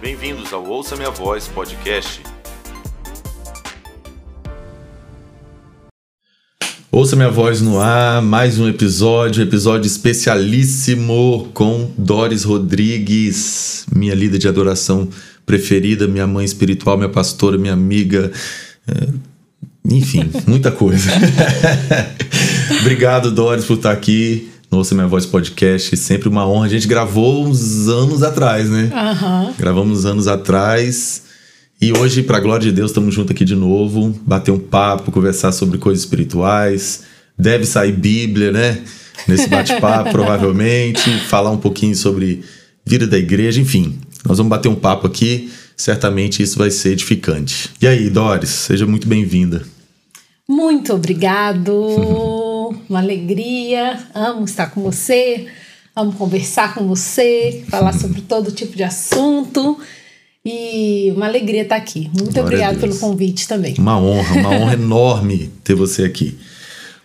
Bem-vindos ao Ouça Minha Voz podcast. Ouça minha voz no ar, mais um episódio, episódio especialíssimo com Doris Rodrigues, minha líder de adoração preferida, minha mãe espiritual, minha pastora, minha amiga, é, enfim, muita coisa. Obrigado, Doris, por estar aqui no Ouça Minha Voz podcast, sempre uma honra. A gente gravou uns anos atrás, né? Aham. Gravamos uns anos atrás. E hoje, para glória de Deus, estamos juntos aqui de novo, bater um papo, conversar sobre coisas espirituais. Deve sair Bíblia, né? Nesse bate-papo, provavelmente. Falar um pouquinho sobre vida da igreja, enfim. Nós vamos bater um papo aqui. Certamente isso vai ser edificante. E aí, Doris, seja muito bem-vinda. Muito obrigado. Uma alegria. Amo estar com você. Amo conversar com você, falar sobre todo tipo de assunto. E uma alegria estar aqui. Muito Glória obrigado pelo convite também. Uma honra, uma honra enorme ter você aqui.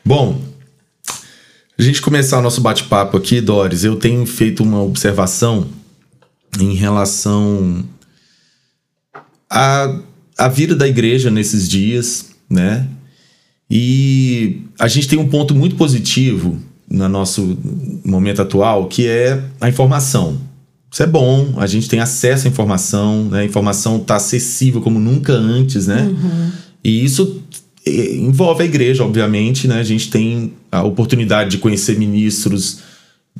Bom, a gente começar o nosso bate-papo aqui, Doris, eu tenho feito uma observação em relação à, à vida da igreja nesses dias, né? E a gente tem um ponto muito positivo no nosso momento atual, que é a informação. Isso é bom, a gente tem acesso à informação, né? a informação está acessível como nunca antes, né? E isso eh, envolve a igreja, obviamente, né? A gente tem a oportunidade de conhecer ministros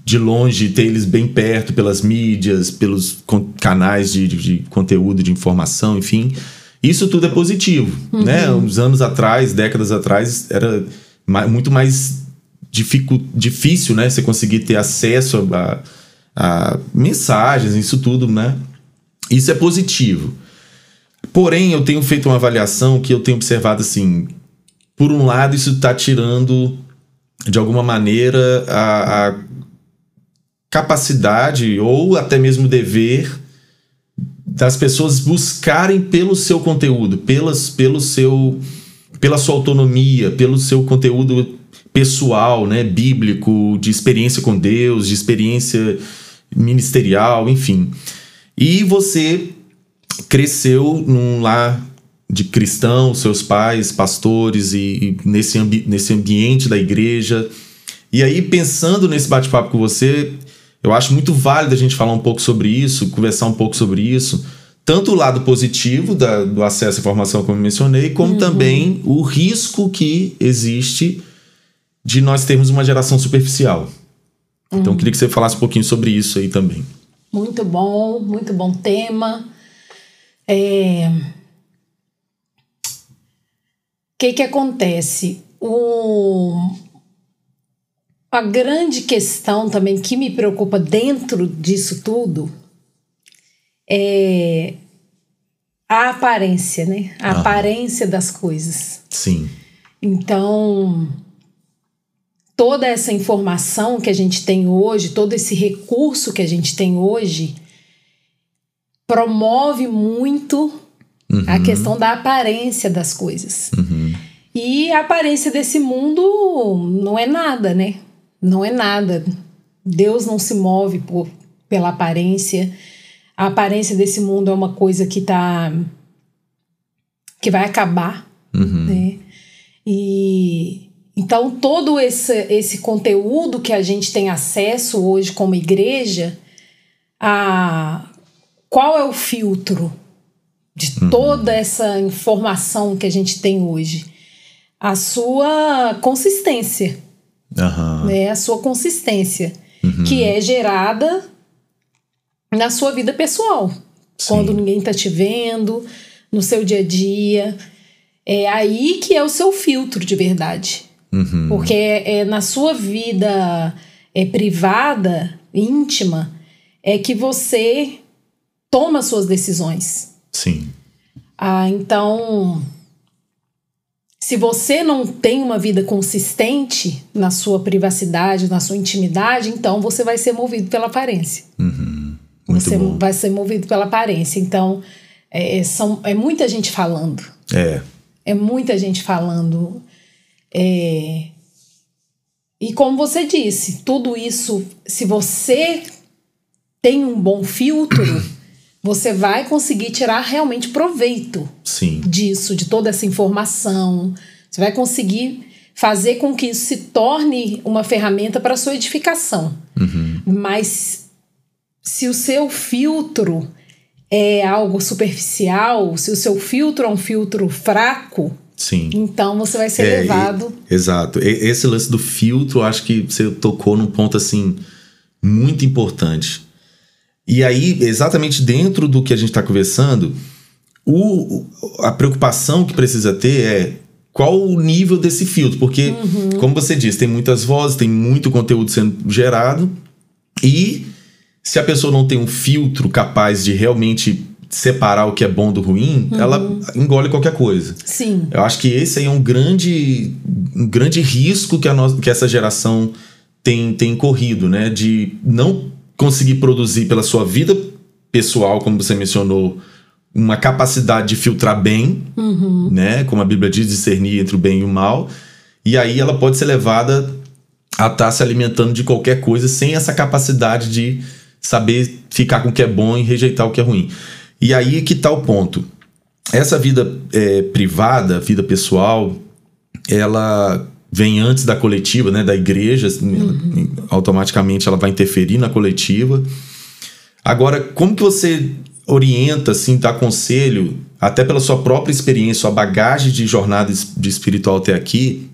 de longe, ter eles bem perto pelas mídias, pelos canais de, de- de conteúdo, de informação, enfim. Isso tudo é positivo, né? Uns anos atrás, décadas atrás, era muito mais dificu- difícil, né? Você conseguir ter acesso a, a mensagens, isso tudo, né? Isso é positivo. Porém, eu tenho feito uma avaliação que eu tenho observado assim. Por um lado, isso está tirando, de alguma maneira, a, a capacidade ou até mesmo dever das pessoas buscarem pelo seu conteúdo, pelas, pelo seu, pela sua autonomia, pelo seu conteúdo pessoal, né, bíblico, de experiência com Deus, de experiência ministerial, enfim. E você cresceu num lar de cristãos, seus pais, pastores, e, e nesse, ambi nesse ambiente da igreja. E aí, pensando nesse bate-papo com você, eu acho muito válido a gente falar um pouco sobre isso, conversar um pouco sobre isso. Tanto o lado positivo da- do acesso à informação, como eu mencionei, como também o risco que existe de nós termos uma geração superficial. Então, eu queria que você falasse um pouquinho sobre isso aí também. Muito bom, muito bom tema. É... O que que acontece? O... A grande questão também que me preocupa dentro disso tudo é a aparência, né? A Aham. aparência das coisas. Sim. Então, toda essa informação que a gente tem hoje, todo esse recurso que a gente tem hoje, promove muito a questão da aparência das coisas. E a aparência desse mundo não é nada, né? Não é nada. Deus não se move por, pela aparência. A aparência desse mundo é uma coisa que tá. que vai acabar né? E então todo esse, esse conteúdo que a gente tem acesso hoje como igreja, a qual é o filtro de toda essa informação que a gente tem hoje? A sua consistência, Aham. né? A sua consistência, que é gerada na sua vida pessoal. Quando ninguém tá te vendo, no seu dia a dia. É aí que é o seu filtro de verdade. Uhum. Porque é, é na sua vida é, privada, íntima, é que você toma suas decisões. Sim. Ah, então, se você não tem uma vida consistente na sua privacidade, na sua intimidade, então você vai ser movido pela aparência. Muito você bom. vai ser movido pela aparência. Então, é, são, é muita gente falando. É. É muita gente falando. É, E como você disse, tudo isso, se você tem um bom filtro, você vai conseguir tirar realmente proveito Sim. disso, de toda essa informação. Você vai conseguir fazer com que isso se torne uma ferramenta para sua edificação. Mas se o seu filtro é algo superficial, se o seu filtro é um filtro fraco, Sim. então você vai ser É, levado. e- exato. E- Esse lance do filtro, acho que você tocou num ponto assim muito importante. E aí, exatamente dentro do que a gente está conversando, o, a preocupação que precisa ter é qual o nível desse filtro, porque, como você disse, tem muitas vozes, tem muito conteúdo sendo gerado, e se a pessoa não tem um filtro capaz de realmente separar o que é bom do ruim, ela engole qualquer coisa. Sim. Eu acho que esse aí é um grande, um grande risco que, a nossa, que essa geração tem, tem corrido, né? De não conseguir produzir pela sua vida pessoal, como você mencionou, uma capacidade de filtrar bem, né? Como a Bíblia diz, discernir entre o bem e o mal. E aí ela pode ser levada a estar se alimentando de qualquer coisa sem essa capacidade de saber ficar com o que é bom e rejeitar o que é ruim. E aí que tá o ponto. Essa vida é, privada, vida pessoal, ela vem antes da coletiva, né, da igreja, assim, ela- automaticamente ela vai interferir na coletiva. Agora, como que você orienta, assim, dá conselho, até pela sua própria experiência, sua bagagem de jornada de espiritual até aqui,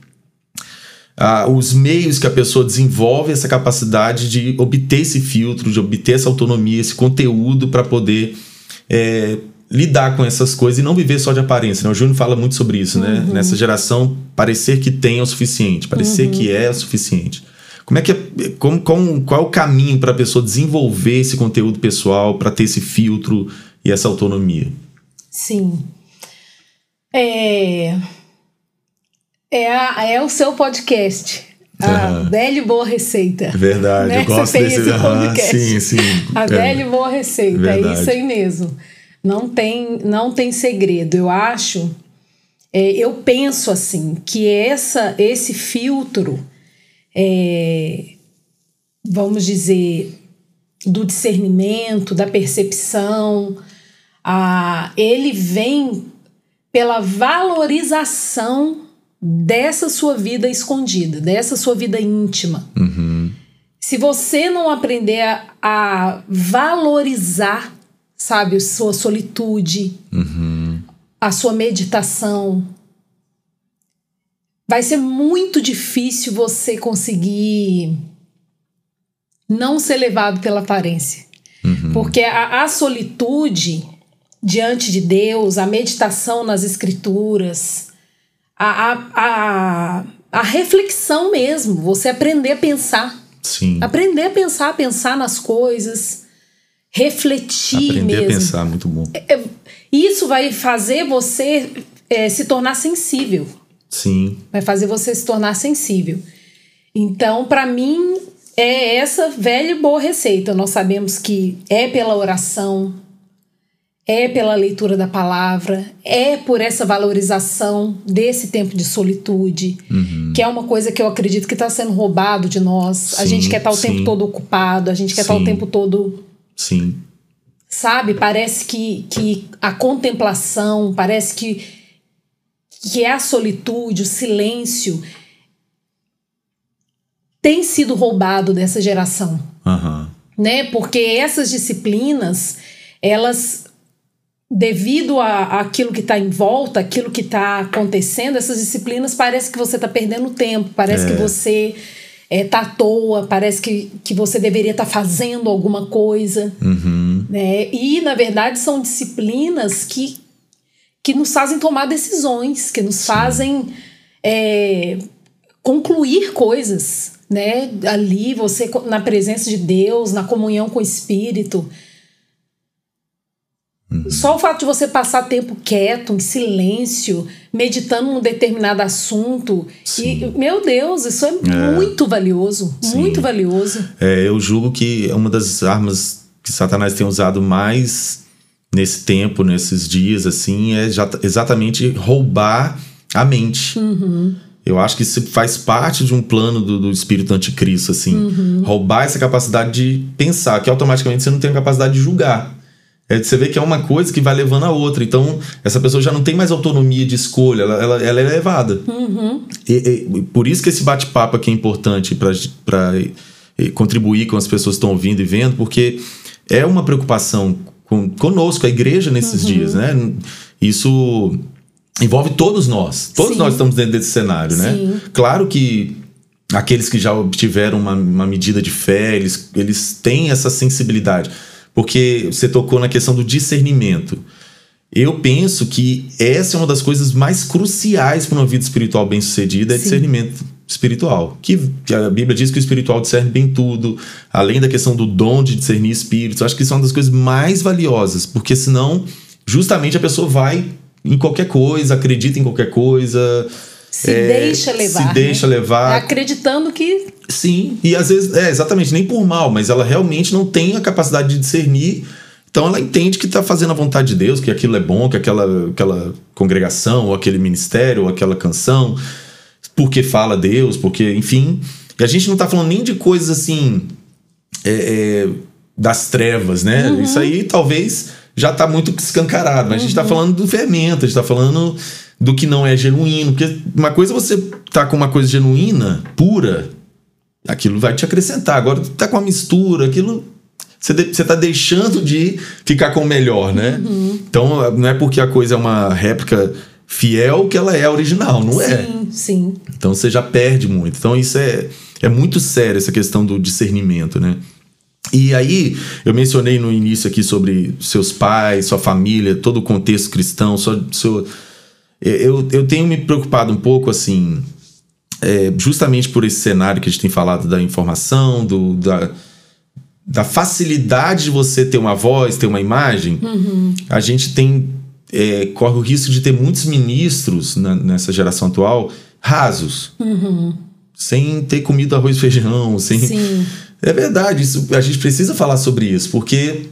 ah, os meios que a pessoa desenvolve essa capacidade de obter esse filtro, de obter essa autonomia, esse conteúdo para poder é, lidar com essas coisas e não viver só de aparência. Né? O Júnior fala muito sobre isso, né? Nessa geração, parecer que tem é o suficiente, parecer que é o suficiente. Como é que é, como, como- qual é o caminho para a pessoa desenvolver esse conteúdo pessoal, para ter esse filtro e essa autonomia? Sim. É, é, a- é o seu podcast. A Aham. velha e boa receita. Verdade, Né? eu gosto Você fez desse. esse Aham, podcast. sim, sim. A É. velha e boa receita. Verdade. É isso aí mesmo. Não tem, não tem segredo. Eu acho, é, eu penso assim, que essa, esse filtro, é, vamos dizer, do discernimento, da percepção, a, ele vem pela valorização dessa sua vida escondida, dessa sua vida íntima. Uhum. Se você não aprender a, a valorizar, sabe, a sua solitude, Uhum. a sua meditação, vai ser muito difícil você conseguir não ser levado pela aparência. Porque a, a solitude diante de Deus, a meditação nas escrituras, a, a, a, a reflexão mesmo, você aprender a pensar. Sim. Aprender a pensar, pensar nas coisas, refletir Aprender mesmo. a pensar, muito bom. Isso vai fazer você eh, se tornar sensível. Sim. Vai fazer você se tornar sensível. Então, para mim, é essa velha e boa receita. Nós sabemos que é pela oração, é pela leitura da palavra, é por essa valorização desse tempo de solitude, que é uma coisa que eu acredito que está sendo roubado de nós. a Sim, gente quer estar o sim. tempo todo ocupado, a gente quer estar o tempo todo Sim. sabe? Parece que, que a contemplação, parece que, que é a solitude, o silêncio, tem sido roubado dessa geração, Aham. né? Porque essas disciplinas, elas, devido a aquilo que está em volta, aquilo que está acontecendo, essas disciplinas parece que você está perdendo tempo, parece É. que você está à toa, parece que, que você deveria estar fazendo alguma coisa Uhum. né? E na verdade são disciplinas que, que nos fazem tomar decisões, que nos fazem é, concluir coisas, né? Ali você na presença de Deus, na comunhão com o Espírito. Só o fato de você passar tempo quieto, em silêncio, meditando num determinado assunto. E, meu Deus, isso é, muito valioso. Muito valioso. É, eu julgo que é uma das armas que Satanás tem usado mais nesse tempo, nesses dias, assim, é já- exatamente roubar a mente. Eu acho que isso faz parte de um plano do, do espírito anticristo, assim. Roubar essa capacidade de pensar, que automaticamente você não tem a capacidade de julgar. É, você vê que é uma coisa que vai levando a outra. Então, essa pessoa já não tem mais autonomia de escolha, ela, ela, ela é levada. Uhum. E, e, por isso que esse bate-papo aqui é importante para contribuir com as pessoas que estão ouvindo e vendo, porque é uma preocupação com, conosco, a igreja, nesses uhum. dias, né? Isso envolve todos nós. Todos Sim. nós estamos dentro desse cenário, né? Sim. Claro que aqueles que já obtiveram uma, uma medida de fé, eles, eles têm essa sensibilidade porque você tocou na questão do discernimento. Eu penso que essa é uma das coisas mais cruciais para uma vida espiritual bem-sucedida, é discernimento espiritual. Que, que, a Bíblia diz que o espiritual discerne bem tudo, além da questão do dom de discernir espíritos. Eu acho que isso é uma das coisas mais valiosas, porque senão, justamente a pessoa vai em qualquer coisa, acredita em qualquer coisa, se é, deixa levar. Se deixa né? levar. Acreditando que. Sim, e às vezes, é, exatamente, nem por mal, mas ela realmente não tem a capacidade de discernir. Então ela entende que está fazendo a vontade de Deus, que aquilo é bom, que aquela, aquela congregação, ou aquele ministério, ou aquela canção, porque fala Deus, porque, enfim. E a gente não está falando nem de coisas assim. É, é, das trevas, né? Uhum. Isso aí talvez já está muito escancarado, mas uhum. a gente está uhum. falando do fermento, a gente está falando do que não é genuíno. Porque uma coisa é você tá com uma coisa genuína, pura, aquilo vai te acrescentar. Agora, tá com uma mistura, aquilo. Você, de, você tá deixando de ficar com o melhor, né? Uhum. Então, não é porque a coisa é uma réplica fiel que ela é original, não é? Sim, sim. Então você já perde muito. Então, isso é, é muito sério, essa questão do discernimento, né? E aí, eu mencionei no início aqui sobre seus pais, sua família, todo o contexto cristão, sua, seu, eu, eu tenho me preocupado um pouco assim, é, justamente por esse cenário que a gente tem falado da informação, do, da, da facilidade de você ter uma voz, ter uma imagem, uhum. a gente tem é, corre o risco de ter muitos ministros na, nessa geração atual rasos, uhum. sem ter comido arroz e feijão, sem. Sim. É verdade, isso, a gente precisa falar sobre isso, porque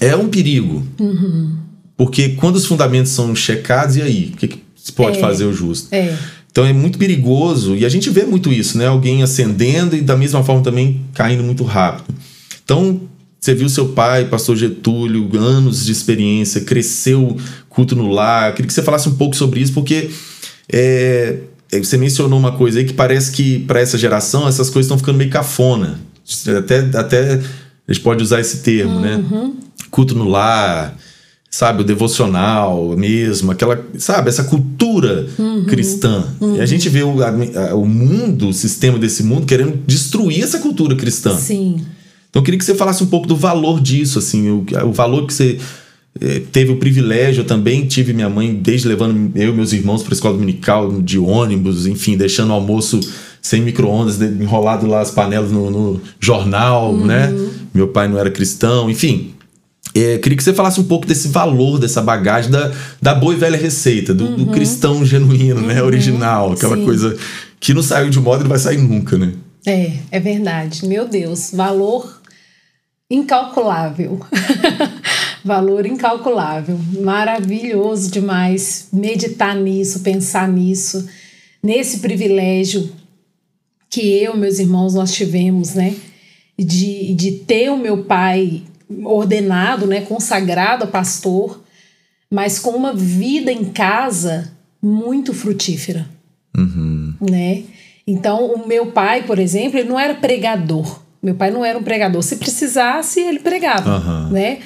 é um perigo. Uhum. Porque quando os fundamentos são checados, e aí? O que, que se pode é, fazer o justo? É. Então é muito perigoso, e a gente vê muito isso, né? Alguém ascendendo e da mesma forma também caindo muito rápido. Então, você viu seu pai, pastor Getúlio, anos de experiência, cresceu culto no lar. Eu queria que você falasse um pouco sobre isso, porque é, é você mencionou uma coisa aí que parece que para essa geração essas coisas estão ficando meio cafona. Até, até a gente pode usar esse termo, né? uhum. né? Culto no lar, sabe, o devocional mesmo, aquela, sabe, essa cultura uhum, cristã. Uhum. E a gente vê o, a, o mundo, o sistema desse mundo querendo destruir essa cultura cristã. Sim. Então eu queria que você falasse um pouco do valor disso, assim, o, o valor que você eh, teve o privilégio, eu também tive minha mãe desde levando eu e meus irmãos para a escola dominical de ônibus, enfim, deixando o almoço sem micro-ondas, enrolado lá as panelas no, no jornal, uhum. né? Meu pai não era cristão, enfim. É, queria que você falasse um pouco desse valor, dessa bagagem da, da boa e velha receita, do, uhum. do cristão genuíno, né, uhum. né? Original, aquela Sim. coisa que não saiu de moda e não vai sair nunca, né? É, é verdade. Meu Deus, valor incalculável. valor incalculável. Maravilhoso demais meditar nisso, pensar nisso, nesse privilégio que eu meus irmãos nós tivemos, né? De, de ter o meu pai ordenado, né, consagrado a pastor, mas com uma vida em casa muito frutífera, uhum. né? Então, o meu pai, por exemplo, ele não era pregador. Meu pai não era um pregador. Se precisasse, ele pregava, uhum. né?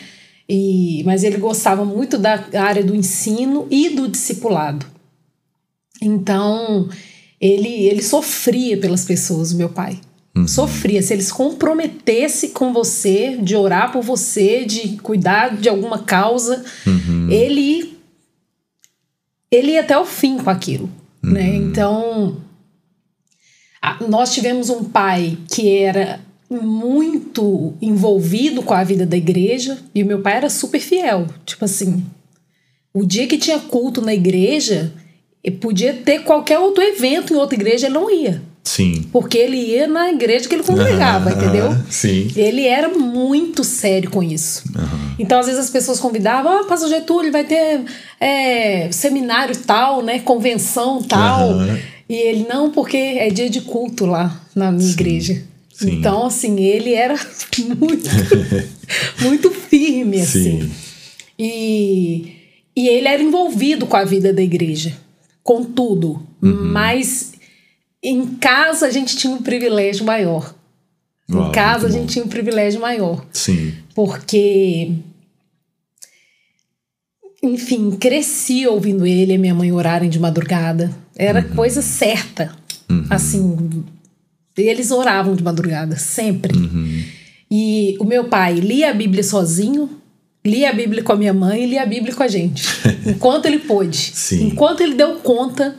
E, mas ele gostava muito da área do ensino e do discipulado. Então, ele, ele sofria pelas pessoas, o meu pai. Uhum. Sofria. Se ele se comprometesse com você, de orar por você, de cuidar de alguma causa, uhum. ele, ele ia até o fim com aquilo. Uhum. Né? Então, a, nós tivemos um pai que era muito envolvido com a vida da igreja e o meu pai era super fiel. Tipo assim, o dia que tinha culto na igreja, podia ter qualquer outro evento em outra igreja, ele não ia. Sim. Porque ele ia na igreja que ele congregava, entendeu? Sim. Ele era muito sério com isso. Então, às vezes, as pessoas convidavam, oh, pastor Getúlio, vai ter é, seminário tal, né? Convenção tal. E ele, não, porque é dia de culto lá na minha Sim. igreja. Sim. Então, assim, ele era muito, muito firme, assim. Sim. E, e ele era envolvido com a vida da igreja, com tudo. Uhum. Mas em casa a gente tinha um privilégio maior. Uau, em casa a gente bom. tinha um privilégio maior. Sim. Porque. Enfim, cresci ouvindo ele e minha mãe orarem de madrugada. Era Uhum. coisa certa. Assim, eles oravam de madrugada, sempre. Uhum. E o meu pai lia a Bíblia sozinho, lia a Bíblia com a minha mãe e lia a Bíblia com a gente. enquanto ele pôde. Sim. Enquanto ele deu conta.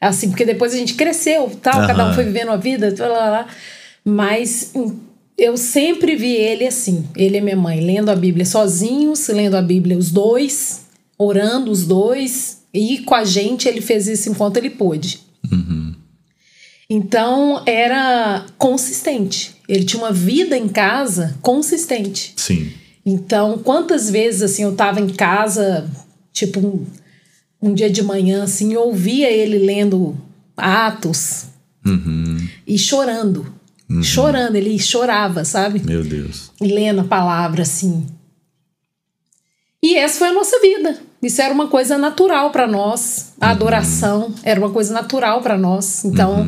Assim, porque depois a gente cresceu, tal, cada um foi vivendo a vida, lá, lá, lá. mas hum, eu sempre vi ele assim, ele e minha mãe, lendo a Bíblia sozinhos, lendo a Bíblia os dois, orando os dois, e com a gente ele fez isso enquanto ele pôde. Então era consistente. Ele tinha uma vida em casa consistente. Sim. Então, quantas vezes assim eu tava em casa, tipo um, dia de manhã assim, eu ouvia ele lendo Atos Uhum. e chorando. Chorando, ele chorava, sabe? Meu Deus. Lendo a palavra assim. E essa foi a nossa vida. Isso era uma coisa natural para nós. A adoração era uma coisa natural para nós. Então,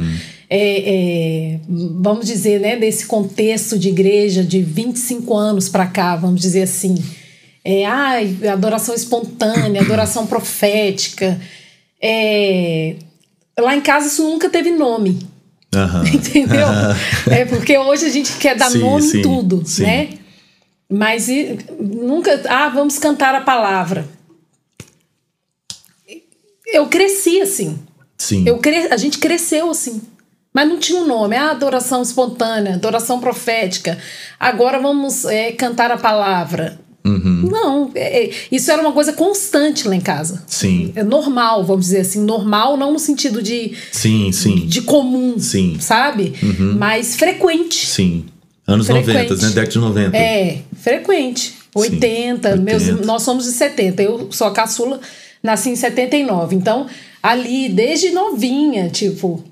é, é, vamos dizer, né, desse contexto de igreja de 25 anos para cá, vamos dizer assim. É, ai, adoração espontânea, adoração profética. É, lá em casa isso nunca teve nome. Aham. Entendeu? é porque hoje a gente quer dar Sim, nome sim, em tudo, sim. né? Mas e- nunca. Ah, vamos cantar a palavra. Eu cresci assim. Sim. Eu cre... A gente cresceu assim. Mas não tinha um nome. Ah, adoração espontânea, adoração profética. Agora vamos é, cantar a palavra. Uhum. Não, é- é- isso era uma coisa constante lá em casa. Sim. É normal, vamos dizer assim. Normal, não no sentido de, Sim, sim. de comum, Sim. Uhum. sabe? Mas frequente. Sim. Anos Frequente. 90, né? Década de 90. É, frequente. 80, 80. Meus, nós somos de 70. Eu sou a caçula, nasci em 79. Então, ali, desde novinha, tipo,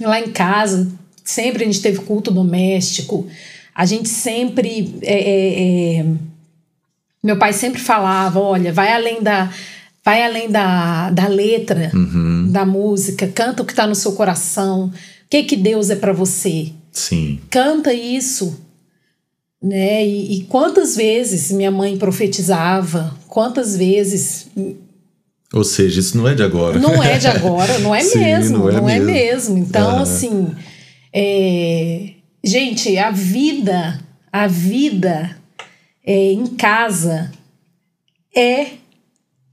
lá em casa, sempre a gente teve culto doméstico. A gente sempre. é, é, é, meu pai sempre falava: olha, vai além da. Vai além da, da letra da música, canta o que está no seu coração. O que que Deus é para você? Sim. canta isso, né? E, e quantas vezes minha mãe profetizava, quantas vezes Ou seja, isso não é de agora. não é de agora, não é Sim, mesmo, não não é é, mesmo. mesmo. Então, Aham. assim, é, gente, a vida, a vida é, em casa é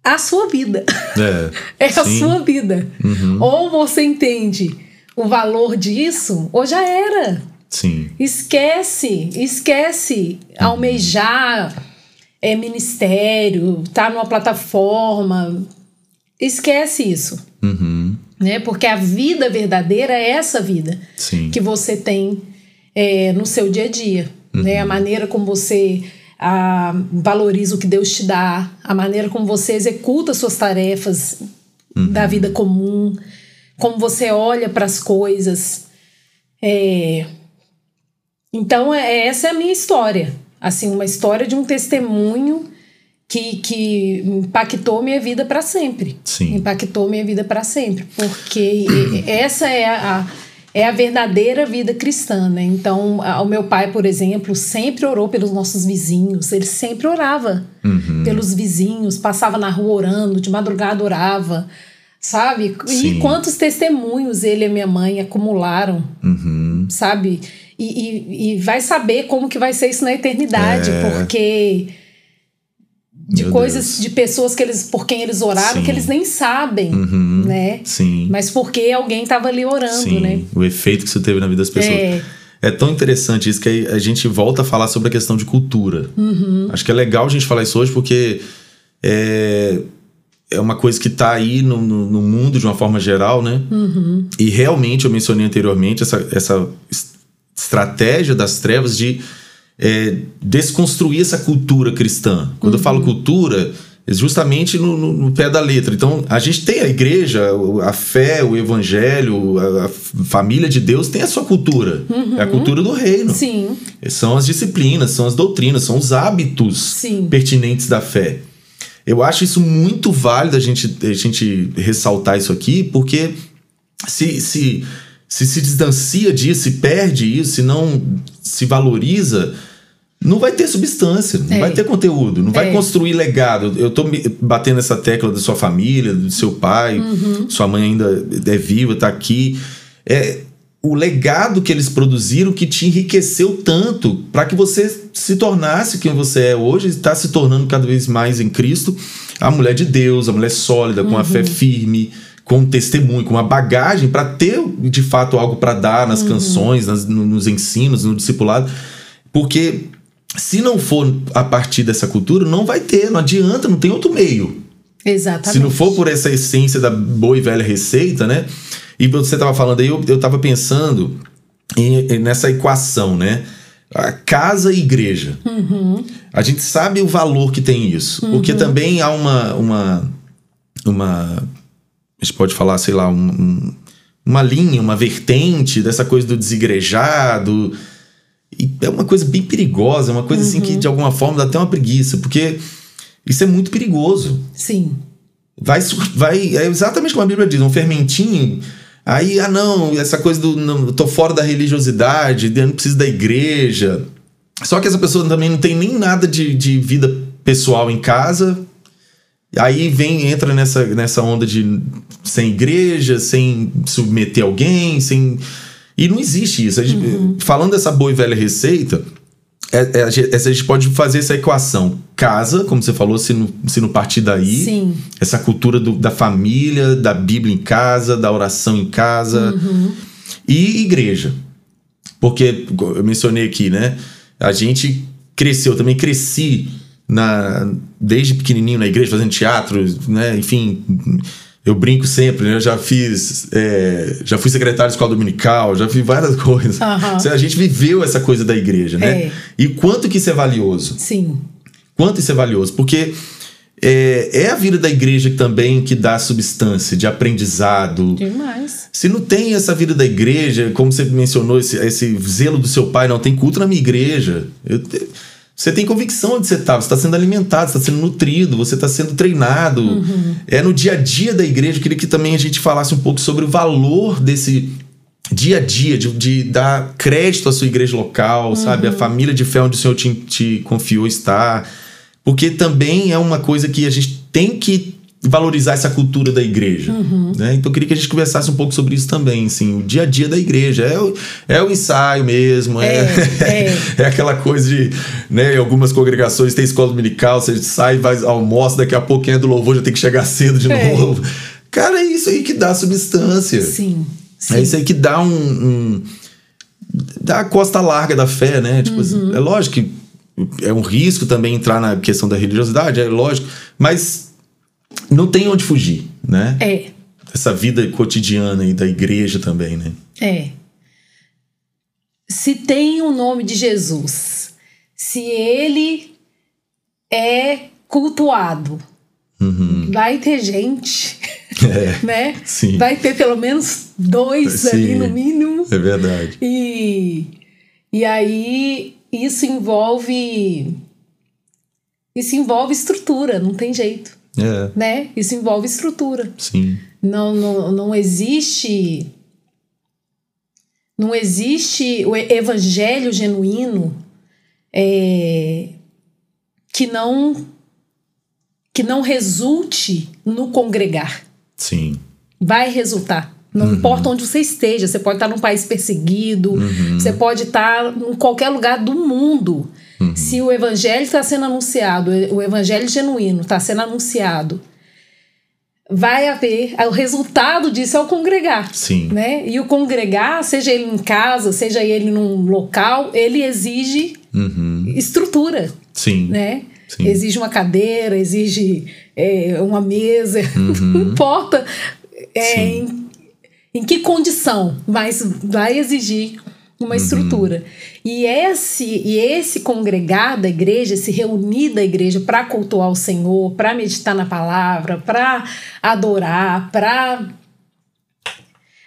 a sua vida. É. É a sua vida. Ou você entende o valor disso, ou já era. Sim. Esquece, esquece almejar é, ministério, tá numa plataforma. Esquece isso, Uhum. né? Porque a vida verdadeira é essa vida Sim. que você tem é, no seu dia a dia, né? A maneira como você ah, valoriza o que Deus te dá, a maneira como você executa suas tarefas da vida comum, como você olha para as coisas. É, então, é, essa é a minha história. Assim, uma história de um testemunho que, que impactou minha vida para sempre. Sim. Impactou minha vida para sempre. Porque essa é a, é a verdadeira vida cristã, né? Então, o meu pai, por exemplo, sempre orou pelos nossos vizinhos. Ele sempre orava Uhum. pelos vizinhos, passava na rua orando, de madrugada orava, sabe? Sim. E quantos testemunhos ele e minha mãe acumularam Uhum. sabe? E, e, e vai saber como que vai ser isso na eternidade, É. porque de Meu coisas, Deus. de pessoas que eles, por quem eles oraram, Sim. que eles nem sabem, Uhum. né? Sim. Mas porque alguém estava ali orando, Sim. né? O efeito que isso teve na vida das pessoas. É. É tão interessante isso que a gente volta a falar sobre a questão de cultura. Uhum. Acho que é legal a gente falar isso hoje porque é, é uma coisa que está aí no, no, no mundo de uma forma geral, né? Uhum. E realmente, eu mencionei anteriormente essa, essa es- estratégia das trevas de é, desconstruir essa cultura cristã. Quando eu Uhum. falo cultura, é justamente no, no- no pé da letra. Então, a gente tem a igreja, a fé, o evangelho, a, a família de Deus tem a sua cultura. É a cultura do reino. Uhum. Sim, São as disciplinas, são as doutrinas, são os hábitos Sim. pertinentes da fé. eu acho isso muito válido a gente, a gente ressaltar isso aqui, porque se, se, se se distancia disso, se perde isso, se não se valoriza, não vai ter substância, não É. vai ter conteúdo, não vai É. construir legado. Eu tô batendo essa tecla da sua família, do seu pai, Uhum. sua mãe ainda é viva, tá aqui. É o legado que eles produziram que te enriqueceu tanto para que você se tornasse quem você é hoje, está se tornando cada vez mais em Cristo, a mulher de Deus, a mulher sólida, com a fé firme, com um testemunho, com uma bagagem para ter de fato algo para dar nas canções, nas- no- nos ensinos, no discipulado. Porque se não for a partir dessa cultura, não vai ter, não adianta, não tem outro meio. Exatamente. Se não for por essa essência da boa e velha receita, né? E você estava falando aí, eu, eu tava pensando em- nessa equação, né? A casa e igreja. A gente sabe o valor que tem isso. Porque também há uma, uma, uma. A gente pode falar, sei lá, um- um- uma linha, uma vertente dessa coisa do desigrejado. E é uma coisa bem perigosa, é uma coisa assim que de alguma forma dá até uma preguiça, porque isso é muito perigoso. Sim. Vai, vai é exatamente como a Bíblia diz, um fermentinho. Aí, ah, não, essa coisa do. Não, eu tô fora da religiosidade, eu não preciso da igreja. Só que essa pessoa também não tem nem nada de, de vida pessoal em casa. Aí vem, entra nessa, nessa onda de sem igreja, sem submeter alguém, sem. E não existe isso. Gente- Falando dessa boa e velha receita, é- é, a gente- pode fazer essa equação. Casa, como você falou, se não, se não partir daí. Sim. Essa cultura do- da família, da Bíblia em casa, da oração em casa. E igreja. Porque, eu mencionei aqui, né? A gente cresceu, eu também cresci na, desde pequenininho na igreja, fazendo teatro, né? Enfim, eu brinco sempre, né? Eu já fiz, é, já fui secretário de escola dominical, já fiz várias coisas. Aham. A gente viveu essa coisa da igreja, né? É. E quanto que isso é valioso? Sim. Quanto isso é valioso? Porque é, é a vida da igreja também que dá substância, de aprendizado. Demais. Se não tem essa vida da igreja, como você mencionou, esse, esse zelo do seu pai, não tem culto na minha igreja. Eu você tem convicção onde você está, você está sendo alimentado, você está sendo nutrido, você está sendo treinado. É no dia a dia da igreja. Eu queria que também a gente falasse um pouco sobre o valor desse dia a dia, de, de dar crédito à sua igreja local, sabe? A família de fé onde o Senhor te, te confiou estar. Porque também é uma coisa que a gente tem que valorizar essa cultura da igreja. Né? Então eu queria que a gente conversasse um pouco sobre isso também, assim, o dia a dia da igreja. É o, é o ensaio mesmo, é, É, é aquela coisa de, né, algumas congregações tem escola dominical, você sai, vai, almoça, daqui a pouco quem é do louvor já tem que chegar cedo de É. novo. Cara, é isso aí que dá substância. Sim. Sim. É isso aí que dá um, um- dá a costa larga da fé, né? Tipo, Uhum. é lógico que é um risco também entrar na questão da religiosidade, é lógico, mas não tem onde fugir, né? É. Essa vida cotidiana aí da igreja também, né? É. Se tem o nome de Jesus, se ele é cultuado, vai ter gente, É, né? sim. Vai ter pelo menos dois ali Sim. no mínimo. é verdade. E, e aí isso envolve. Isso envolve estrutura, não tem jeito, É, né? Isso envolve estrutura. sim. Não, não, não existe. Não existe o evangelho genuíno é, que não que não resulte no congregar. Sim. Vai resultar. Não importa onde você esteja, você pode estar num país perseguido, você pode estar em qualquer lugar do mundo. Se o evangelho está sendo anunciado, o evangelho genuíno está sendo anunciado, vai haver. O resultado disso é o congregar. Sim. Né? E o congregar, seja ele em casa, seja ele num local, ele exige Uhum. estrutura Sim. né? Sim. Exige uma cadeira, exige é, uma mesa, não importa é, em, em que condição, mas vai exigir uma estrutura. E esse, e esse congregar da igreja, esse reunir da igreja para cultuar o Senhor, para meditar na palavra, para adorar, para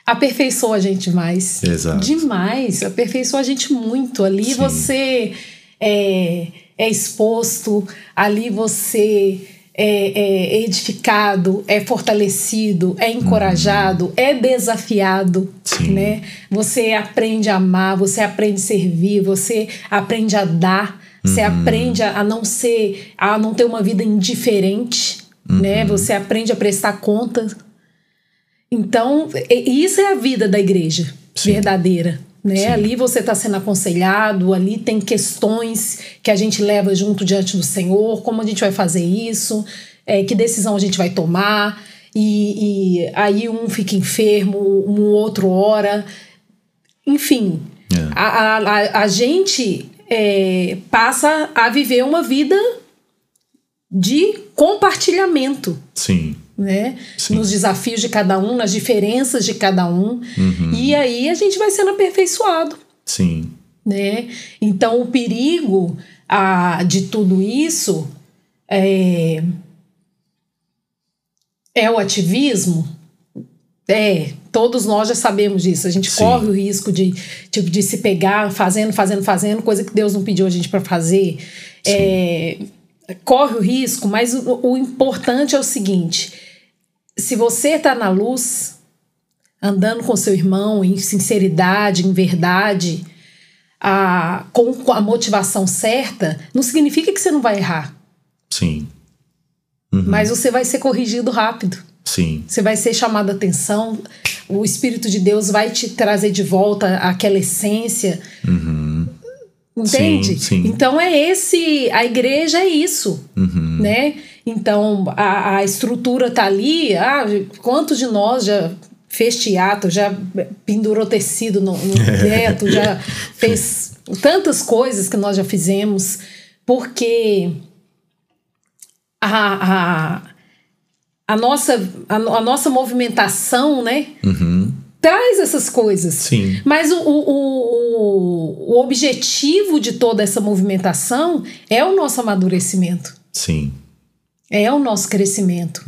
aperfeiçoa a gente mais. Exato. Demais, aperfeiçoa a gente muito. Ali Sim. você é, é exposto, ali você é, é edificado, é fortalecido, é encorajado, é desafiado, Sim. né? Você aprende a amar, você aprende a servir, você aprende a dar, você aprende a não ser, a não ter uma vida indiferente, né? Você aprende a prestar conta. Então, isso é a vida da igreja Sim. verdadeira. Né? Sim. Ali você está sendo aconselhado, ali tem questões que a gente leva junto diante do Senhor, como a gente vai fazer isso, é, que decisão a gente vai tomar, e, e aí um fica enfermo, um outro ora. Enfim, É. a, a, a- gente é, passa a viver uma vida de compartilhamento Sim. Né? Sim. Nos desafios de cada um, nas diferenças de cada um. Uhum. E aí a gente vai sendo aperfeiçoado, Sim. né? Então o perigo ah, de tudo isso é, é o ativismo. É, todos nós já sabemos disso. A gente Sim. corre o risco de, tipo, de se pegar fazendo, fazendo, fazendo, coisa que Deus não pediu a gente para fazer. É, corre o risco, mas o, o importante é o seguinte: se você está na luz, andando com seu irmão em sinceridade, em verdade, a, com, a motivação certa, não significa que você não vai errar, Sim. mas você vai ser corrigido rápido. Sim. Você vai ser chamado a atenção, o Espírito de Deus vai te trazer de volta aquela essência. Entende? Sim, sim. Então é esse, a igreja é isso, né? Então a, a estrutura tá ali. Ah, quantos de nós já fez teatro, já pendurou tecido no, no teto, já fez tantas coisas que nós já fizemos, porque a, a, a, nossa, a, a nossa movimentação, né? Traz essas coisas. Sim. Mas o, o, o, o objetivo de toda essa movimentação é o nosso amadurecimento, Sim. é o nosso crescimento.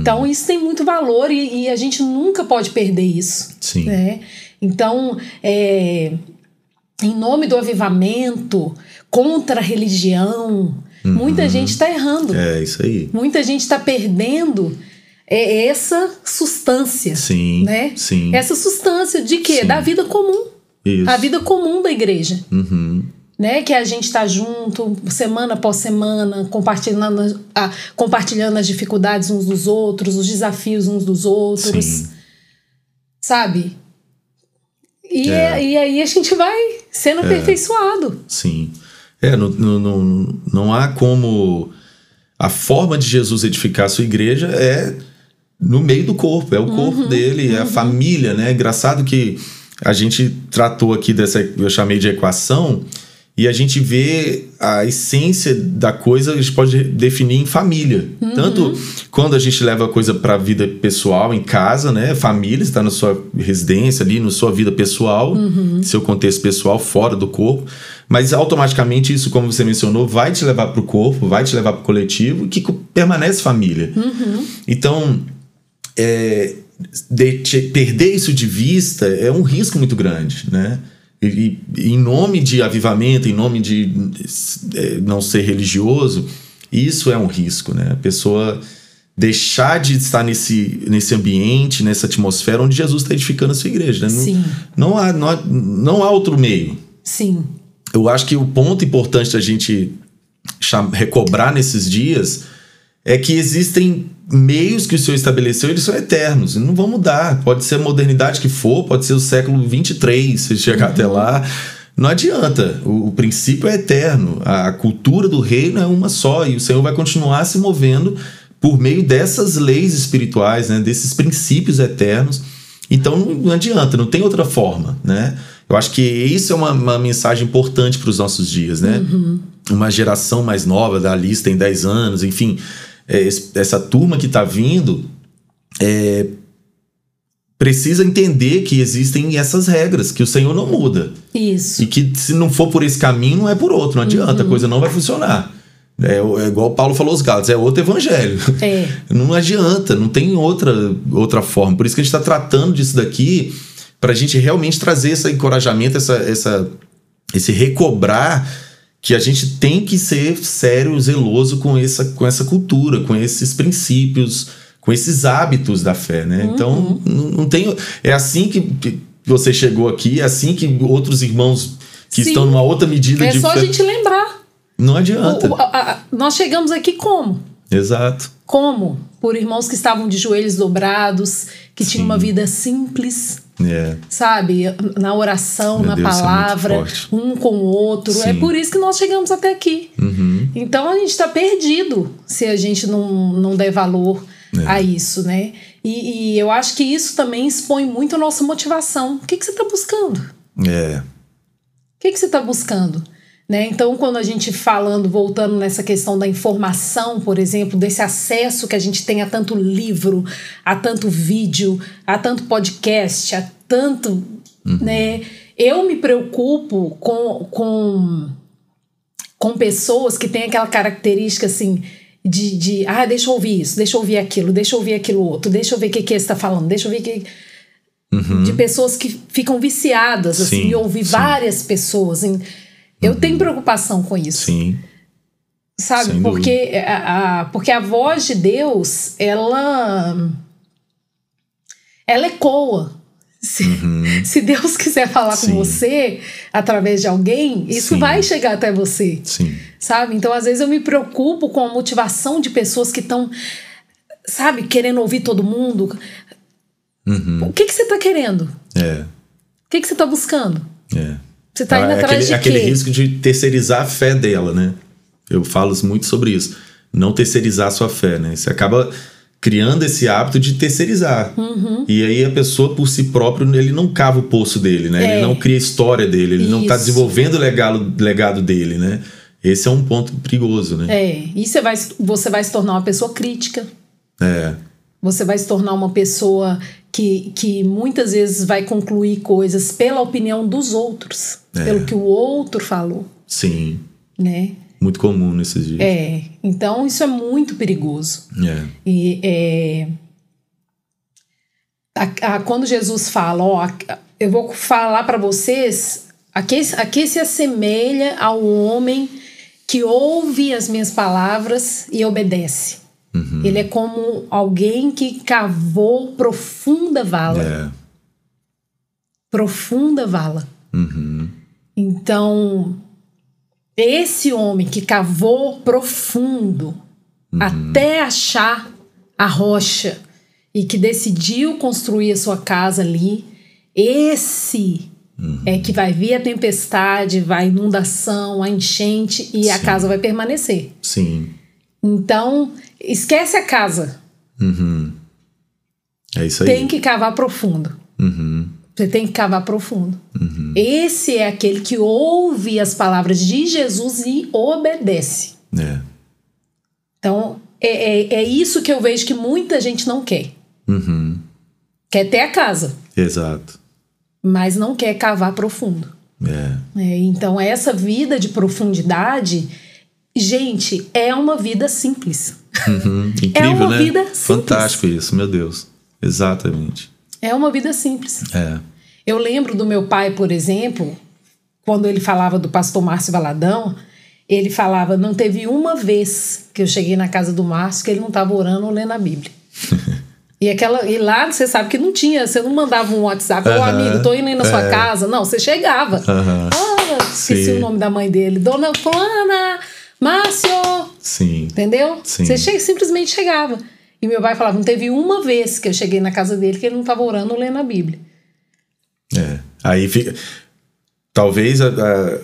Então, isso tem muito valor e, e a gente nunca pode perder isso. Sim. né? Então, é, em nome do avivamento, contra a religião, muita gente está errando. É isso aí. Muita gente está perdendo é, essa substância. Sim. Né? Sim. Essa substância de quê? Sim. Da vida comum. Isso. A vida comum da igreja. Uhum. Né? Que a gente está junto, semana após semana, compartilhando, compartilhando as dificuldades uns dos outros, os desafios uns dos outros. Sim. Sabe? E, É. e aí a gente vai sendo aperfeiçoado. Sim. É, não, não, não, não há como. A forma de Jesus edificar a sua igreja é no meio do corpo, é o corpo dele, é a família, né? Engraçado que a gente tratou aqui dessa, eu chamei de equação, e a gente vê a essência da coisa, a gente pode definir em família. Tanto quando a gente leva a coisa para a vida pessoal, em casa, né? Família, está na sua residência ali, na sua vida pessoal, seu contexto pessoal, fora do corpo. Mas automaticamente isso, como você mencionou, vai te levar para o corpo, vai te levar para o coletivo, que permanece família. Então, é, perder isso de vista é um risco muito grande, né? E, e em nome de avivamento, em nome de é, não ser religioso, isso é um risco, né? A pessoa deixar de estar nesse, nesse ambiente, nessa atmosfera onde Jesus está edificando a sua igreja. Né? Não- Sim. Não, há, não, há, não há outro meio. Sim. Eu acho que o ponto importante da gente recobrar nesses dias é que existem meios que o Senhor estabeleceu, eles são eternos, e não vão mudar. Pode ser a modernidade que for, pode ser o século 23, se chegar até lá. Não adianta, o, o princípio é eterno, a, cultura do reino é uma só, e o Senhor vai continuar se movendo por meio dessas leis espirituais, né, desses princípios eternos. Então não, não adianta, não tem outra forma, né? Eu acho que isso é uma, uma mensagem importante para os nossos dias, né? Uma geração mais nova da lista tem 10 anos, enfim, é, esse- essa turma que está vindo é, precisa entender que existem essas regras, que o Senhor não muda. Isso. E que se não for por esse caminho, não é por outro, não adianta, a coisa não vai funcionar. É, é igual o Paulo falou aos Gatos, é outro evangelho. É. Não adianta, não tem outra, outra forma. Por isso que a gente está tratando disso daqui, para a gente realmente trazer esse encorajamento, essa, essa, esse recobrar que a gente tem que ser sério, zeloso com essa, com essa cultura, com esses princípios, com esses hábitos da fé, né? Uhum. Então, não, tem. É assim que, você chegou aqui, é assim que outros irmãos que Sim. estão numa outra medida É de só a gente lembrar. Não adianta. O- a- a- nós chegamos aqui como? Exato. Como? Por irmãos que estavam de joelhos dobrados, que tinham Sim. uma vida simples, É. sabe? Na oração, Meu na Deus, é palavra, forte. um com o outro. É Sim. por isso que nós chegamos até aqui. Uhum. Então a gente está perdido se a gente não, não der valor É. a isso, né? E, e eu acho que isso também expõe muito a nossa motivação. O que, que você está buscando? É. O que, que você está buscando? Né? Então, quando a gente falando, voltando nessa questão da informação, por exemplo, desse acesso que a gente tem a tanto livro, a tanto vídeo, a tanto podcast, a tanto. Né? Eu me preocupo com, com, com pessoas que têm aquela característica assim. De, de, ah, deixa eu ouvir isso, deixa eu ouvir aquilo, deixa eu ouvir aquilo outro, deixa eu ver o que, que esse está falando, deixa eu ver o que de pessoas que ficam viciadas assim, Sim, em ouvir sim. várias pessoas. em- Eu tenho preocupação com isso, Sim. sabe? sem Porque a, a- porque a voz de Deus, ela ela ecoa. Se, se Deus quiser falar com Uhum. Sim. você através de alguém, isso Sim. vai chegar até você Sim. sabe? Então, às vezes, eu me preocupo com a motivação de pessoas que estão, sabe, querendo ouvir todo mundo. Uhum. O que, que você está querendo? É. O que, que você está buscando? É. Você está indo é atrás aquele, de aquele quê? risco de terceirizar a fé dela, né? Eu falo muito sobre isso. Não terceirizar a sua fé, né? Você acaba criando esse hábito de terceirizar. Uhum. E aí a pessoa, por si próprio, ele não cava o poço dele, né? É. Ele não cria a história dele, ele não está Isso. desenvolvendo o legado, legado dele, né? Esse é um ponto perigoso, né? É, e você vai, você vai se tornar uma pessoa crítica. É. Você vai se tornar uma pessoa que, que muitas vezes vai concluir coisas pela opinião dos outros, É. pelo que o outro falou, Sim. né? Muito comum nesses dias. É, então isso é muito perigoso. É. E é, a- a- quando Jesus fala, ó, eu vou falar para vocês, aqui, aqui se assemelha ao homem que ouve as minhas palavras e obedece. Uhum. Ele é como alguém que cavou profunda vala. É. Profunda vala. Uhum. Então, esse homem que cavou profundo até achar a rocha e que decidiu construir a sua casa ali, esse é que vai vir a tempestade, vai a inundação, a enchente e a Sim. casa vai permanecer. Sim. Então, esquece a casa. Uhum. É isso aí. Tem que cavar profundo. Uhum. Você tem que cavar profundo. Esse é aquele que ouve as palavras de Jesus e obedece. É. Então, é, é, é isso que eu vejo que muita gente não quer. Uhum. Quer ter a casa, Exato. mas não quer cavar profundo. É. É, então, essa vida de profundidade, gente, é uma vida simples. Uhum. Incrível, uma né? vida simples. Fantástico isso, meu Deus. Exatamente. É uma vida simples. É. Eu lembro do meu pai, por exemplo, quando ele falava do pastor Márcio Valadão, ele falava: não teve uma vez que eu cheguei na casa do Márcio que ele não estava orando ou lendo a Bíblia. e, aquela, e lá você sabe que não tinha, você não mandava um WhatsApp, ô Aham, amigo, tô indo aí na sua é. casa. Não, você chegava. Aham. Ah, esqueci Sim. o nome da mãe dele. Dona Fulana, Márcio, Sim. entendeu? Sim. Você che- simplesmente chegava. E meu pai falava: não teve uma vez que eu cheguei na casa dele que ele não estava orando ou lendo a Bíblia. É. Aí fica. Talvez a-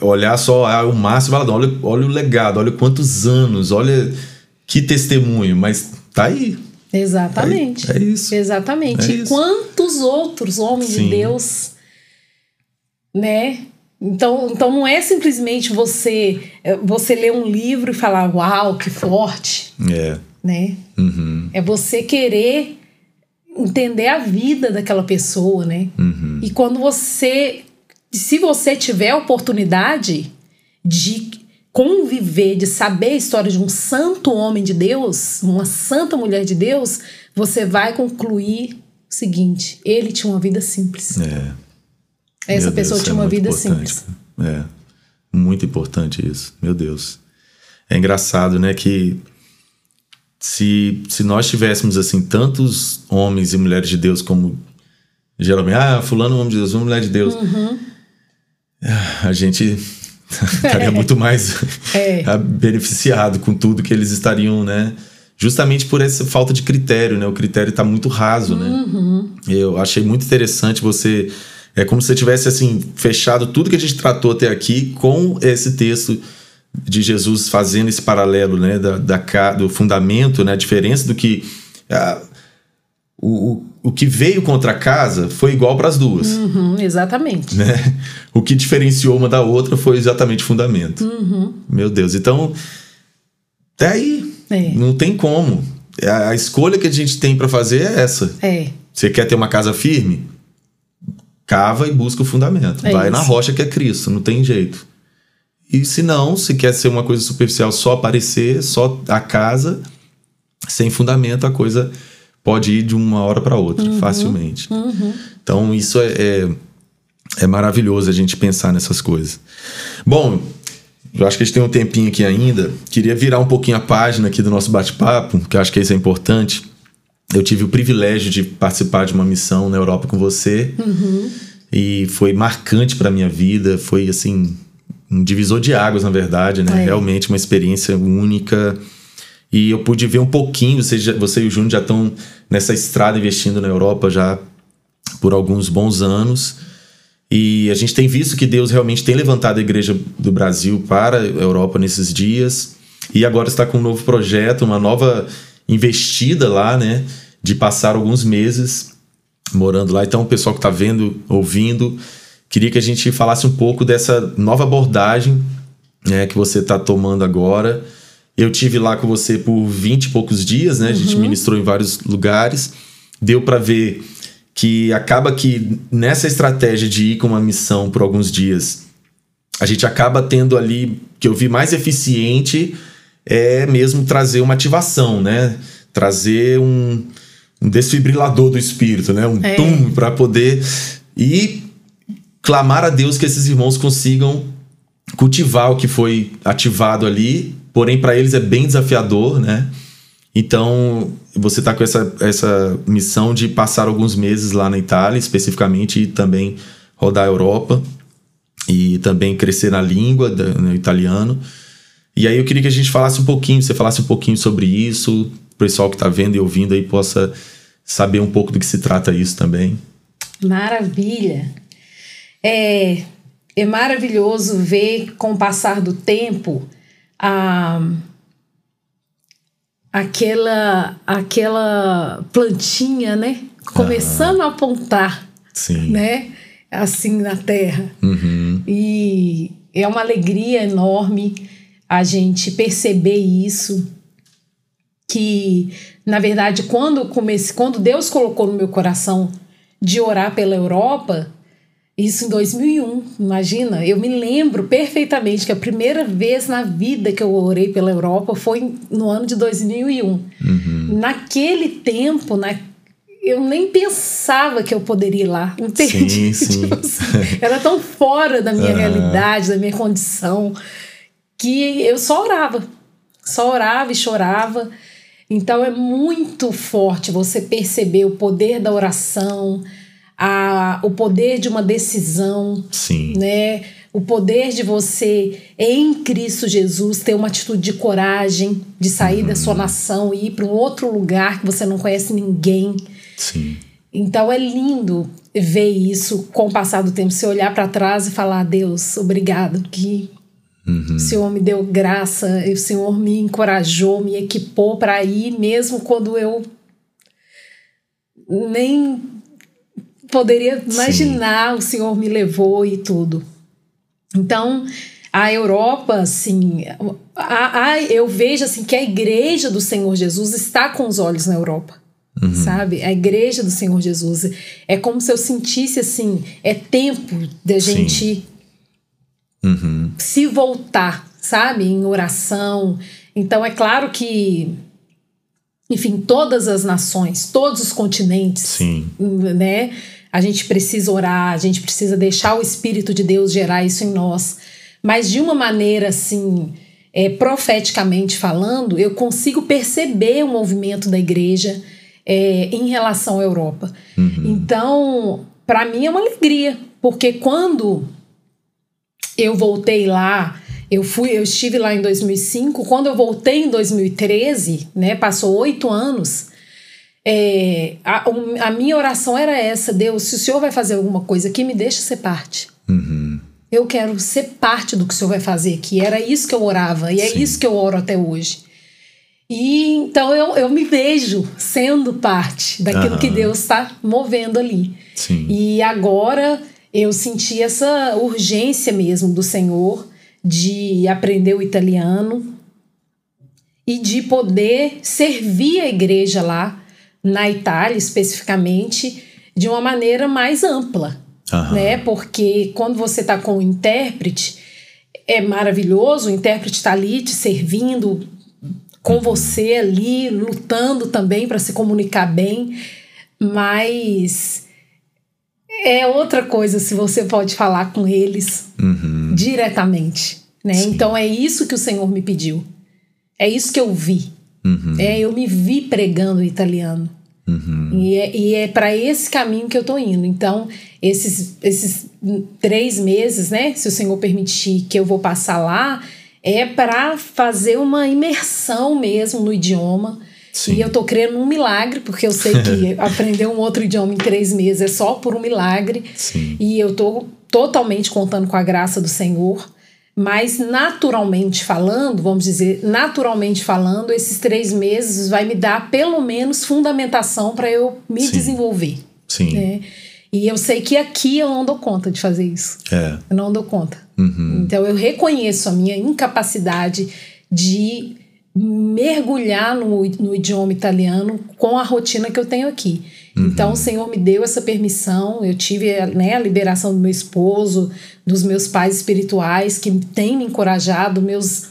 a- olhar só ah, o Márcio Valadão, olha, olha o legado, olha quantos anos, olha que testemunho, mas tá aí. Exatamente. É, é isso. Exatamente. É e isso. quantos outros homens Sim. de Deus, né? Então, então não é simplesmente você é, você ler um livro e falar, uau, que forte, É. né? Uhum. É você querer entender a vida daquela pessoa, né? Uhum. E quando você, se você tiver a oportunidade de conviver, de saber a história de um santo homem de Deus, uma santa mulher de Deus, você vai concluir o seguinte: ele tinha uma vida simples. É. Essa Meu pessoa Deus, tinha é uma vida importante, simples. É. Muito importante isso, meu Deus. É engraçado, né, que se, se nós tivéssemos assim tantos homens e mulheres de Deus como geralmente, ah, fulano é um homem de Deus, uma mulher de Deus, Uhum. a gente estaria muito mais É. beneficiado com tudo que eles estariam, né? Justamente por essa falta de critério, né? O critério está muito raso, né? Uhum. Eu achei muito interessante você. É como se você tivesse assim fechado tudo que a gente tratou até aqui com esse texto de Jesus fazendo esse paralelo, né? Da, da do fundamento, né? A diferença do que ah, o, o, o que veio contra a casa foi igual para as duas Uhum, exatamente. né? O que diferenciou uma da outra foi exatamente o fundamento. Uhum. Meu Deus, então até aí É. não tem como. A, a escolha que a gente tem para fazer é essa. É. Você quer ter uma casa firme? Cava e busca o fundamento. É Vai na isso. rocha que é Cristo, não tem jeito. E se não, se quer ser uma coisa superficial, só aparecer, só a casa, sem fundamento, a coisa pode ir de uma hora para outra, Uhum. facilmente. Então, isso é, é, é maravilhoso a gente pensar nessas coisas. Bom, eu acho que a gente tem um tempinho aqui ainda. Queria virar um pouquinho a página aqui do nosso bate-papo, que eu acho que isso é importante. Eu tive o privilégio de participar de uma missão na Europa com você. E foi marcante para minha vida. Foi, assim, um divisor de águas, na verdade, né? É. Realmente uma experiência única. E eu pude ver um pouquinho. Você, já- você e o Júnior já estão nessa estrada investindo na Europa já por alguns bons anos. E a gente tem visto que Deus realmente tem levantado a igreja do Brasil para a Europa nesses dias. E agora está com um novo projeto, uma nova investida lá, né? De passar alguns meses morando lá. Então, o pessoal que está vendo, ouvindo, queria que a gente falasse um pouco dessa nova abordagem né, que você está tomando agora. Eu tive lá com você por 20 e poucos dias, né? A gente ministrou em vários lugares. Deu para ver que acaba que nessa estratégia de ir com uma missão por alguns dias, a gente acaba tendo ali, que eu vi mais eficiente, é mesmo trazer uma ativação, né? Trazer um, um desfibrilador do espírito, né? Um É. tum para poder e clamar a Deus que esses irmãos consigam cultivar o que foi ativado ali, porém para eles é bem desafiador, né? Então, você está com essa, essa missão de passar alguns meses lá na Itália, especificamente, e também rodar a Europa e também crescer na língua, no italiano. E aí eu queria que a gente falasse um pouquinho, você falasse um pouquinho sobre isso, o pessoal que está vendo e ouvindo aí possa saber um pouco do que se trata isso também. Maravilha. É, é maravilhoso ver com o passar do tempo a aquela aquela plantinha, né, começando a apontar, Sim. né, assim na terra. Uhum. E é uma alegria enorme a gente perceber isso. Que, na verdade, quando eu comecei, quando Deus colocou no meu coração de orar pela Europa, isso em 2001, imagina, eu me lembro perfeitamente que a primeira vez na vida que eu orei pela Europa foi no ano de 2001. Uhum. Naquele tempo, na, eu nem pensava que eu poderia ir lá, entende? Sim, sim. Tipo assim, era tão fora da minha Aham. realidade, da minha condição, que eu só orava. Só orava e chorava. Então é muito forte você perceber o poder da oração, a, o poder de uma decisão, Sim. né? O poder de você, em Cristo Jesus, ter uma atitude de coragem, de sair da sua nação e ir para um outro lugar que você não conhece ninguém. Sim. Então é lindo ver isso com o passar do tempo, você olhar para trás e falar: Deus, obrigado, que o Senhor me deu graça, o Senhor me encorajou, me equipou para ir, mesmo quando eu nem poderia imaginar, o Senhor me levou e tudo. Então, a Europa, assim, a, a- eu vejo assim que a igreja do Senhor Jesus está com os olhos na Europa. Sabe? A igreja do Senhor Jesus. É como se eu sentisse assim: é tempo da Sim. Uhum. se voltar, sabe? Em oração. Então, é claro que, enfim, todas as nações, todos os continentes, Sim. né? A gente precisa orar, a gente precisa deixar o Espírito de Deus gerar isso em nós. mas de uma maneira assim, é, profeticamente falando, eu consigo perceber o movimento da igreja é, em relação à Europa. Uhum. Então, para mim é uma alegria, porque quando eu voltei lá, eu fui, eu estive lá em 2005. Quando eu voltei em 2013, né, passou oito anos. É, a, a, minha oração era essa: Deus, se o Senhor vai fazer alguma coisa aqui, me deixa ser parte. Uhum. Eu quero ser parte do que o Senhor vai fazer aqui. Era isso que eu orava e é Sim. isso que eu oro até hoje. E então eu, eu me vejo sendo parte daquilo uhum. que Deus está movendo ali. Sim. E agora eu senti essa urgência mesmo do Senhor de aprender o italiano e de poder servir a igreja lá na Itália especificamente de uma maneira mais ampla, uhum. né? Porque quando você está com o intérprete é maravilhoso, o intérprete está ali te servindo com você ali, lutando também para se comunicar bem, mas é outra coisa se você pode falar com eles uhum. diretamente, né? Sim. Então é isso que o Senhor me pediu. É isso que eu vi. Uhum. É, eu me vi pregando italiano. Uhum. E é, e é para esse caminho que eu tô indo. Então, esses, esses três meses, né? Se o Senhor permitir que eu vou passar lá, é para fazer uma imersão mesmo no idioma. Sim. E eu tô crendo num milagre, porque eu sei que aprender um outro idioma em três meses é só por um milagre. Sim. E eu tô totalmente contando com a graça do Senhor. Mas naturalmente falando, vamos dizer, naturalmente falando, esses três meses vai me dar pelo menos fundamentação para eu me Sim. desenvolver. Sim. Né? E eu sei que aqui eu não dou conta de fazer isso. É. Eu não dou conta. Uhum. Então eu reconheço a minha incapacidade de mergulhar no, no idioma italiano com a rotina que eu tenho aqui. Uhum. Então o Senhor me deu essa permissão, eu tive né, a liberação do meu esposo, dos meus pais espirituais que têm me encorajado, meus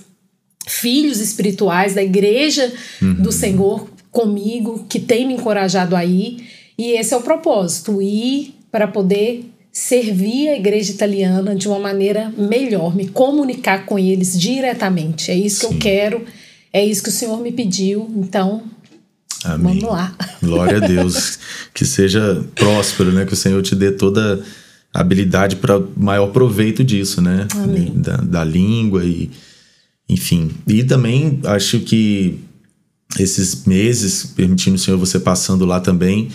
filhos espirituais da igreja uhum. do Senhor comigo, que têm me encorajado aí. E esse é o propósito, ir para poder servir a igreja italiana de uma maneira melhor, me comunicar com eles diretamente. É isso Sim. que eu quero, é isso que o Senhor me pediu. Então, Amém. vamos lá. Glória a Deus. que seja próspero, né? Que o Senhor te dê toda a habilidade para maior proveito disso, né? Amém. Da, da língua e enfim. E também acho que esses meses, permitindo o Senhor você passando lá também,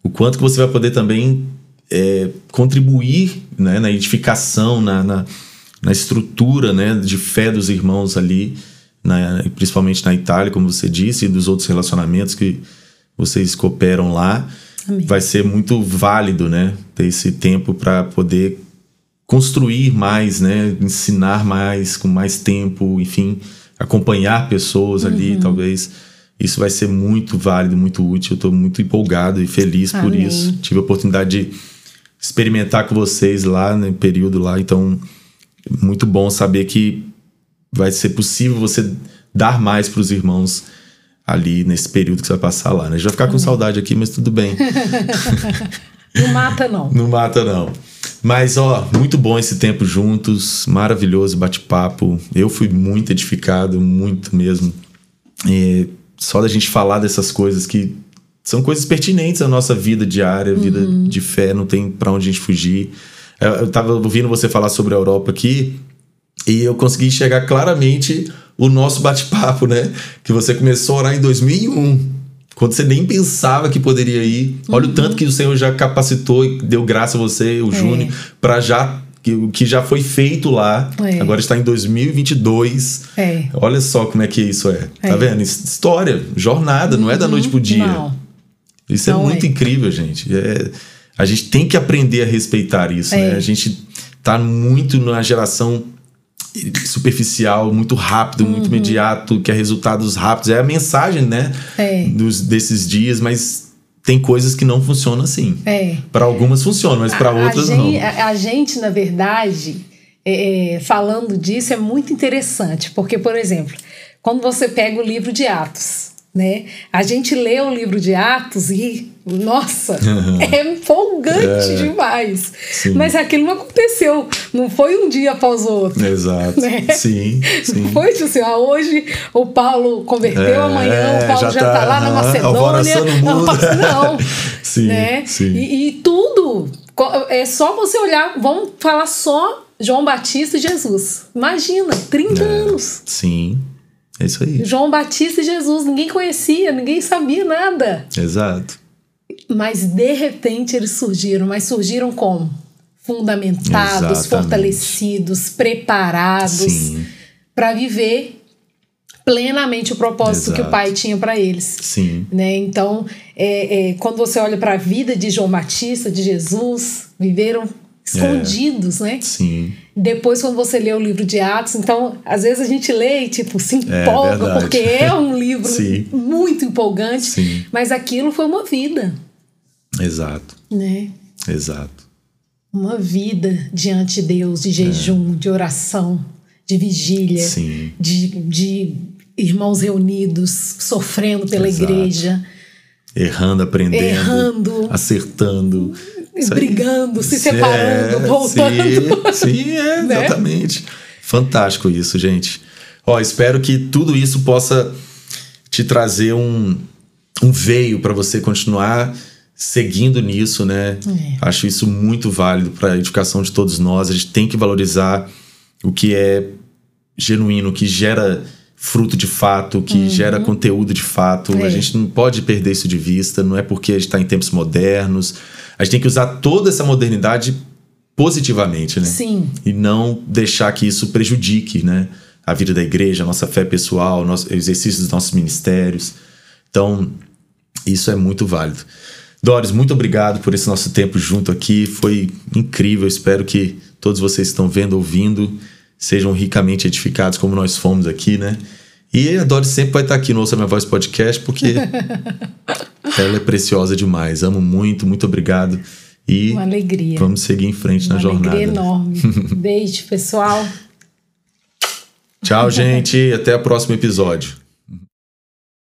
o quanto que você vai poder também é, contribuir né, na edificação, na, na, na, estrutura né, de fé dos irmãos ali, na, principalmente na Itália, como você disse, e dos outros relacionamentos que vocês cooperam lá. Amém. Vai ser muito válido né, ter esse tempo para poder construir mais, né, ensinar mais, com mais tempo, enfim, acompanhar pessoas uhum. ali, talvez isso vai ser muito válido, muito útil. Eu estou muito empolgado e feliz Amém. por isso. Tive a oportunidade de experimentar com vocês lá no período lá. Então, muito bom saber que vai ser possível você dar mais para os irmãos ali nesse período que você vai passar lá. Né? A gente vai ficar com saudade aqui, mas tudo bem. não mata, não. Não mata, não. Mas, ó, muito bom esse tempo juntos, maravilhoso bate-papo. Eu fui muito edificado, muito mesmo. E só da gente falar dessas coisas que são coisas pertinentes à nossa vida diária, vida uhum. de fé, não tem para onde a gente fugir. Eu, eu tava ouvindo você falar sobre a Europa aqui e eu consegui enxergar claramente o nosso bate-papo, né? Que você começou a orar em 2001, quando você nem pensava que poderia ir. Olha uhum. o tanto que o Senhor já capacitou e deu graça a você, o é. Júnior, para já o que já foi feito lá, é. agora está em 2022. É. Olha só como é que isso é. Tá é. vendo? História, jornada, uhum. não é da noite pro dia. Não. Isso é Não é muito incrível, gente. É, a gente tem que aprender a respeitar isso, é. né? A gente tá muito na geração superficial, muito rápido, uhum. muito imediato, que é resultados rápidos. É a mensagem, né? É. Dos, desses dias, mas tem coisas que não funcionam assim. É. Para algumas funcionam, mas para outras a não. Gente, a, a, gente, na verdade, é, é, falando disso, é muito interessante, porque, por exemplo, quando você pega o livro de Atos, né? A gente lê o livro de Atos e, nossa, é empolgante é, demais. Sim. Mas aquilo não aconteceu, não foi um dia após o outro. Exato. Né? Sim, sim. Não foi assim, ah, hoje o Paulo converteu, é, amanhã o Paulo já, está tá lá na Macedônia. Não, sim, né? sim. E, e tudo, é só você olhar, vamos falar só João Batista e Jesus. Imagina, 30 é, anos. Sim. É isso aí. João Batista e Jesus, ninguém conhecia, ninguém sabia nada. Exato. Mas de repente eles surgiram, mas surgiram como? Fundamentados, Exatamente. fortalecidos, preparados para viver plenamente o propósito Exato. que o pai tinha para eles. Sim. Né? Então, é, é, quando você olha para a vida de João Batista, de Jesus, viveram escondidos, é. né? Sim. Depois, quando você lê o livro de Atos, então, às vezes a gente lê e, tipo, se é empolga, é porque é um livro muito empolgante, Sim. mas aquilo foi uma vida. Exato. Né? Exato. Uma vida diante de Deus, de jejum, é. de oração, de vigília, Sim. De, de irmãos reunidos, sofrendo pela Exato. igreja. Errando, aprendendo, Errando. acertando brigando, se separando, é, voltando. Sim, sim é, né? exatamente. Fantástico isso, gente. Ó, espero que tudo isso possa te trazer um, um veio para você continuar seguindo nisso, né? É. Acho isso muito válido para a edificação de todos nós. A gente tem que valorizar o que é genuíno, o que gera fruto de fato, que uhum. gera conteúdo de fato. É. A gente não pode perder isso de vista. Não é porque a gente está em tempos modernos a gente tem que usar toda essa modernidade positivamente, né? Sim. E não deixar que isso prejudique, né? A vida da igreja, a nossa fé pessoal, o, nosso, o exercício dos nossos ministérios. Então, isso é muito válido. Doris, muito obrigado por esse nosso tempo junto aqui. Foi incrível. Espero que todos vocês que estão vendo, ouvindo, sejam ricamente edificados como nós fomos aqui, né? E a Doris sempre vai estar aqui no Ouça Minha Voz Podcast, porque ela é preciosa demais. Amo muito, muito obrigado. E Uma alegria. Vamos seguir em frente Uma na jornada. Uma alegria enorme. Beijo, pessoal. Tchau, gente. Até o próximo episódio.